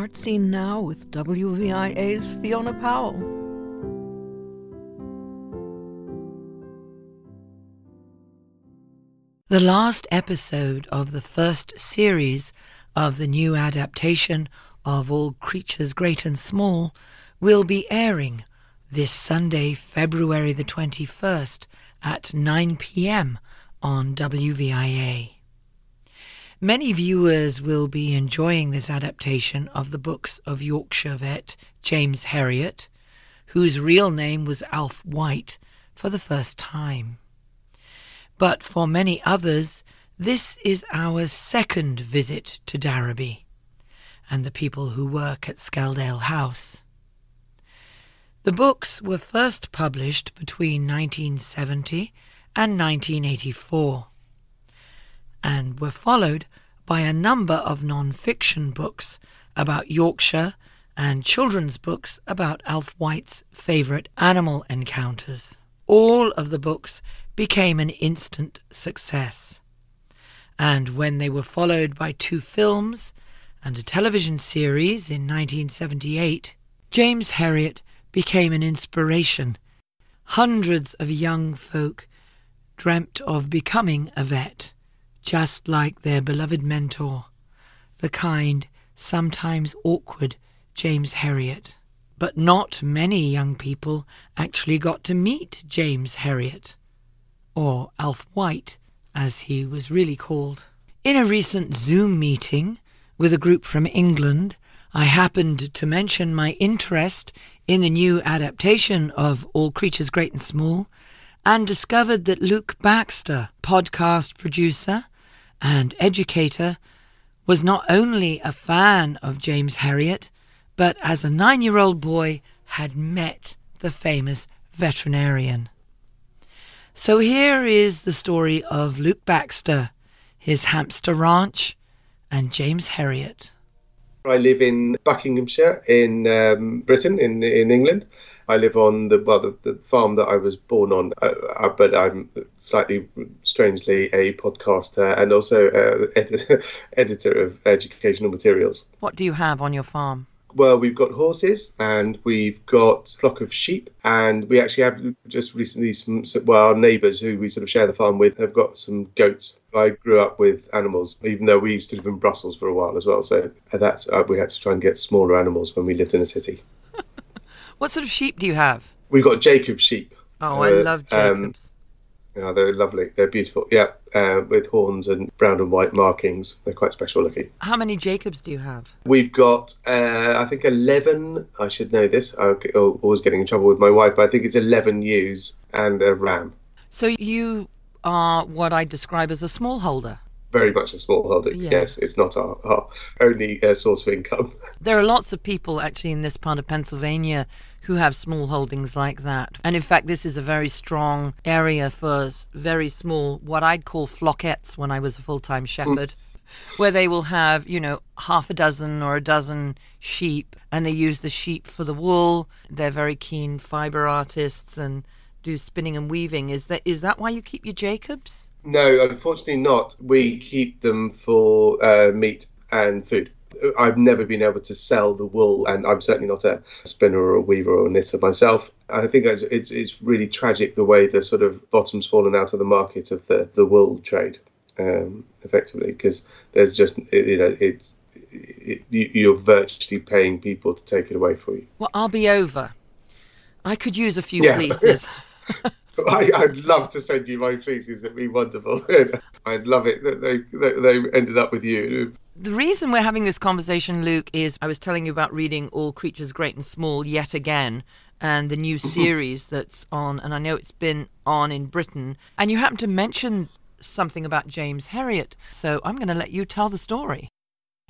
Art Scene Now with WVIA's Fiona Powell. The last episode of the first series of the new adaptation of All Creatures Great and Small will be airing this Sunday, February the 21st at 9 p.m. on WVIA. Many viewers will be enjoying this adaptation of the books of Yorkshire vet James Herriot, whose real name was Alf Wight, for the first time. But for many others, this is our second visit to Darrowby and the people who work at Skeldale House. The books were first published between 1970 and 1984 and were followed by a number of non fiction books about Yorkshire and children's books about Alf Wight's favourite animal encounters. All of the books became an instant success. And when they were followed by two films and a television series in 1978, James Herriot became an inspiration. Hundreds of young folk dreamt of becoming a vet just like their beloved mentor, the kind, sometimes awkward James Herriot. But not many young people actually got to meet James Herriot, or Alf Wight, as he was really called. In a recent Zoom meeting with a group from England, I happened to mention my interest in the new adaptation of All Creatures Great and Small and discovered that Luke Baxter, podcast producer and educator, was not only a fan of James Herriot, but as a nine year old boy had met the famous veterinarian. So here is the story of Luke Baxter, his hamster ranch, and James Herriot. I live in Buckinghamshire in um, Britain, in, in England. I live on the well the, the farm that I was born on, uh, uh, but I'm slightly strangely a podcaster and also uh, ed- editor of educational materials. What do you have on your farm? Well, we've got horses and we've got a flock of sheep, and we actually have just recently some, well, our neighbours who we sort of share the farm with have got some goats. I grew up with animals, even though we used to live in Brussels for a while as well. So that's uh, we had to try and get smaller animals when we lived in a city. What sort of sheep do you have? We've got Jacob sheep. Oh, I uh, love um, Jacobs. Um, yeah, they're lovely. They're beautiful. Yeah, uh, with horns and brown and white markings. They're quite special looking. How many Jacobs do you have? We've got, uh, I think, 11. I should know this. I'm always getting in trouble with my wife, but I think it's 11 ewes and a ram. So you are what I describe as a smallholder very much a smallholder. Yeah. Yes, it's not our, our only uh, source of income. There are lots of people actually in this part of Pennsylvania who have small holdings like that. And in fact, this is a very strong area for very small, what I'd call flockettes when I was a full time shepherd. Mm. Where they will have, you know, half a dozen or a dozen sheep, and they use the sheep for the wool. They're very keen fiber artists and do spinning and weaving. Is that is that why you keep your Jacobs? No, unfortunately not. We keep them for uh, meat and food. I've never been able to sell the wool, and I'm certainly not a spinner or a weaver or a knitter myself. I think it's, it's, it's really tragic the way the sort of bottom's fallen out of the market of the, the wool trade, um, effectively, because there's just, you know, it's, it, you're virtually paying people to take it away for you. Well, I'll be over. I could use a few yeah. fleeces. I, would love to send you my fleeces. It'd be wonderful. I'd love it that they, that they ended up with you. The reason we're having this conversation, Luke, is I was telling you about reading All Creatures Great and Small yet again and the new mm-hmm. series that's on, and I know it's been on in Britain. And you happen to mention something about James Herriot. So I'm going to let you tell the story.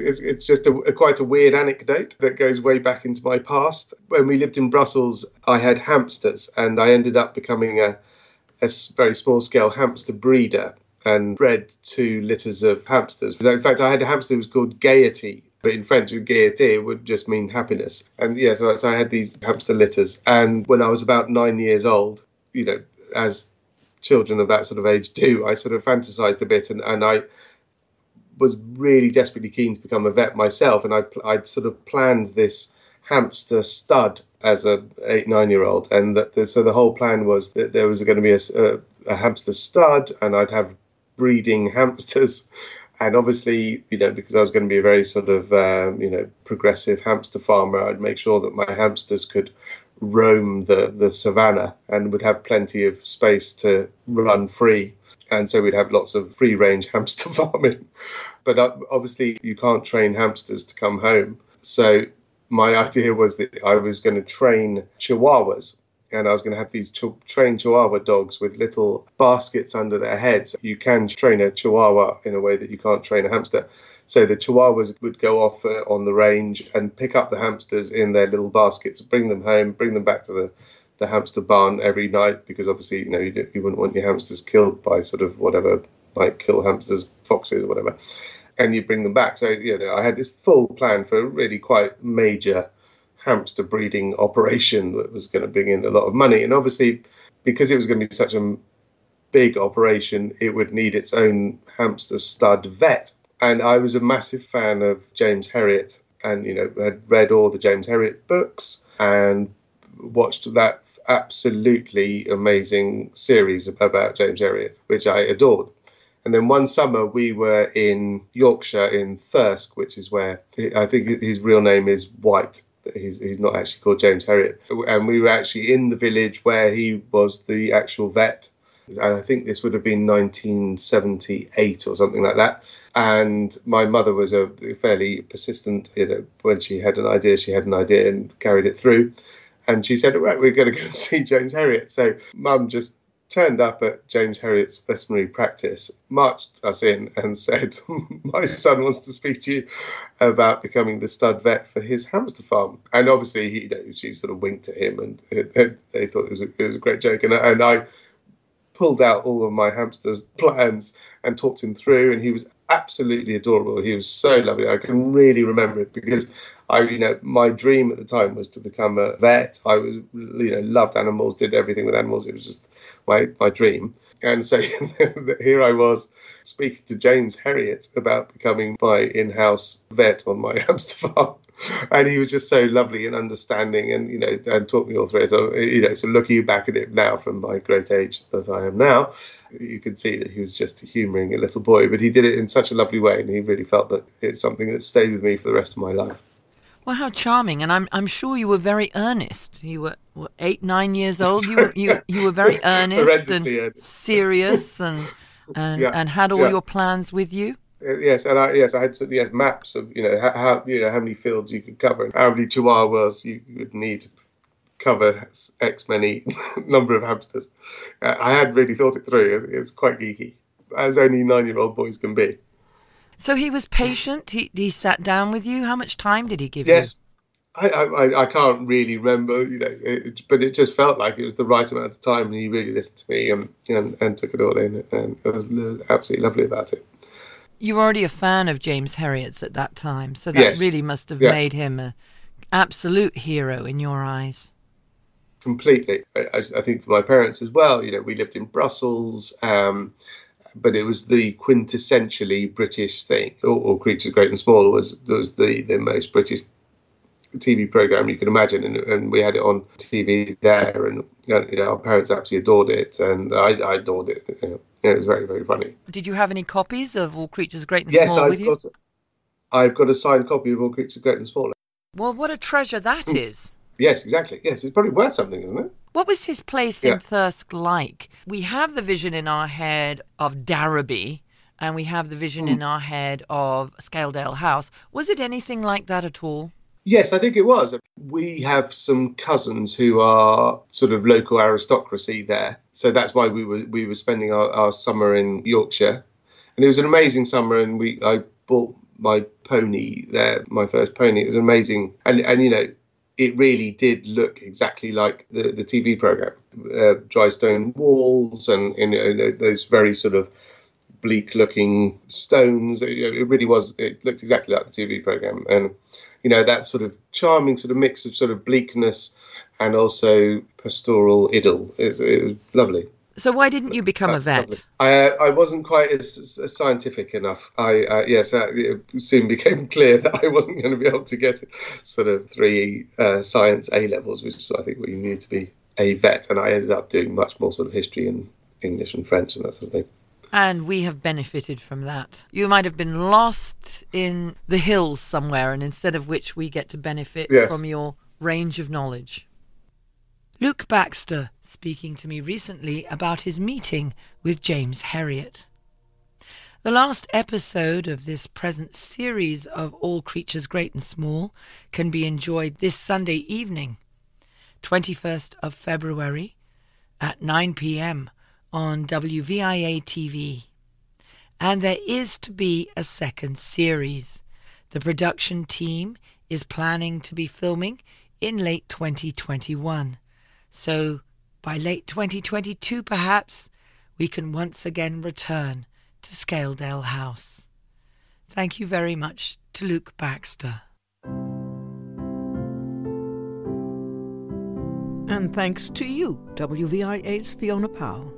It's, it's just a, a, quite a weird anecdote that goes way back into my past. When we lived in Brussels, I had hamsters, and I ended up becoming a, a very small scale hamster breeder and bred two litters of hamsters. In fact, I had a hamster that was called Gaiety, but in French, Gaiety would just mean happiness. And yeah, so, so I had these hamster litters. And when I was about nine years old, you know, as children of that sort of age do, I sort of fantasized a bit and, and I was really desperately keen to become a vet myself, and I I'd sort of planned this hamster stud as a eight nine year old, and that the, so the whole plan was that there was going to be a, a, a hamster stud, and I'd have breeding hamsters. And obviously, you know, because I was going to be a very sort of, um, you know, progressive hamster farmer, I'd make sure that my hamsters could roam the, the savannah and would have plenty of space to run free. And so we'd have lots of free range hamster farming. But uh, obviously, you can't train hamsters to come home. So my idea was that I was going to train chihuahuas and I was going to have these ch- trained Chihuahua dogs with little baskets under their heads. You can train a Chihuahua in a way that you can't train a hamster. So the Chihuahuas would go off uh, on the range and pick up the hamsters in their little baskets, bring them home, bring them back to the, the hamster barn every night because obviously you know you, you wouldn't want your hamsters killed by sort of whatever might kill hamsters, foxes or whatever, and you bring them back. So you know I had this full plan for a really quite major hamster breeding operation that was going to bring in a lot of money. And obviously, because it was going to be such a big operation, it would need its own hamster stud vet. And I was a massive fan of James Herriot and, you know, had read all the James Herriot books and watched that absolutely amazing series about James Herriot, which I adored. And then one summer we were in Yorkshire in Thirsk, which is where I think his real name is Wight he's he's not actually called James Herriot. And we were actually in the village where he was the actual vet. And I think this would have been 1978 or something like that. And my mother was a fairly persistent, you know, when she had an idea, she had an idea and carried it through. And she said, right, we're going to go and see James Herriot. So mum just turned up at James Herriot's veterinary practice, marched us in, and said, My son wants to speak to you about becoming the stud vet for his hamster farm. And obviously, he, you know, she sort of winked at him, and they thought it was, a, it was a great joke. And, and I pulled out all of my hamster's plans and talked him through, and he was absolutely adorable. He was so lovely. I can really remember it because I, you know, my dream at the time was to become a vet. I was, you know, loved animals, did everything with animals. It was just my, my dream. And so here I was speaking to James Herriot about becoming my in house vet on my hamster farm. And he was just so lovely and understanding and, you know, and taught me all through it. So, you know, so looking back at it now from my great age that I am now, you can see that he was just humouring a little boy, but he did it in such a lovely way. And he really felt that it's something that stayed with me for the rest of my life. Well, how charming! And I'm I'm sure you were very earnest. You were what, eight, nine years old. You were you you were very earnest and serious, and and yeah. and had all yeah. your plans with you. Uh, yes, and I yes I had yeah, maps of you know how you know how many fields you could cover and how many chihuahuas you would need to cover X many number of hamsters. Uh, I had really thought it through. It was quite geeky, as only nine-year-old boys can be. So he was patient. He he sat down with you. How much time did he give yes. you? Yes, I, I, I can't really remember, you know, it, but it just felt like it was the right amount of time, and he really listened to me and, and, and took it all in, and it was absolutely lovely about it. You were already a fan of James Herriot's at that time, so that yes. really must have yeah. made him an absolute hero in your eyes. Completely. I, I, think for my parents as well, you know, we lived in Brussels. Um, but it was the quintessentially British thing. All, all Creatures Great and Small was was the, the most British TV program you can imagine, and, and we had it on TV there, and you know, our parents absolutely adored it, and I, I adored it. You know, it was very very funny. Did you have any copies of All Creatures Great and yes, Small I've with got, you? I've got a signed copy of All Creatures Great and Small. Well, what a treasure that hmm. is! Yes, exactly. Yes, it's probably worth something, isn't it? What was his place yeah. in Thirsk like? We have the vision in our head of Darrowby, and we have the vision mm. in our head of Skeldale House. Was it anything like that at all? Yes, I think it was. We have some cousins who are sort of local aristocracy there, so that's why we were we were spending our, our summer in Yorkshire, and it was an amazing summer. And we I bought my pony there, my first pony. It was amazing, and and you know it really did look exactly like the, the TV program. Uh, dry stone walls and, and those very sort of bleak looking stones. It, it, really was, it looked exactly like the TV program. And, you know, that sort of charming sort of mix of sort of bleakness and also pastoral idyll. It was lovely. So why didn't you become a vet? I, uh, I wasn't quite as, as scientific enough. I uh, yes, uh, it soon became clear that I wasn't going to be able to get sort of three uh, science A levels, which is I think what you need to be a vet. And I ended up doing much more sort of history and English and French and that sort of thing. And we have benefited from that. You might have been lost in the hills somewhere, and instead of which we get to benefit Yes. from your range of knowledge. Luke Baxter speaking to me recently about his meeting with James Herriot. The last episode of this present series of All Creatures Great and Small can be enjoyed this Sunday evening, 21st of February at 9 p.m. on WVIA TV. And there is to be a second series. The production team is planning to be filming in late 2021. So by late 2022, perhaps, we can once again return to Skeldale House. Thank you very much to Luke Baxter. And thanks to you, WVIA's Fiona Powell.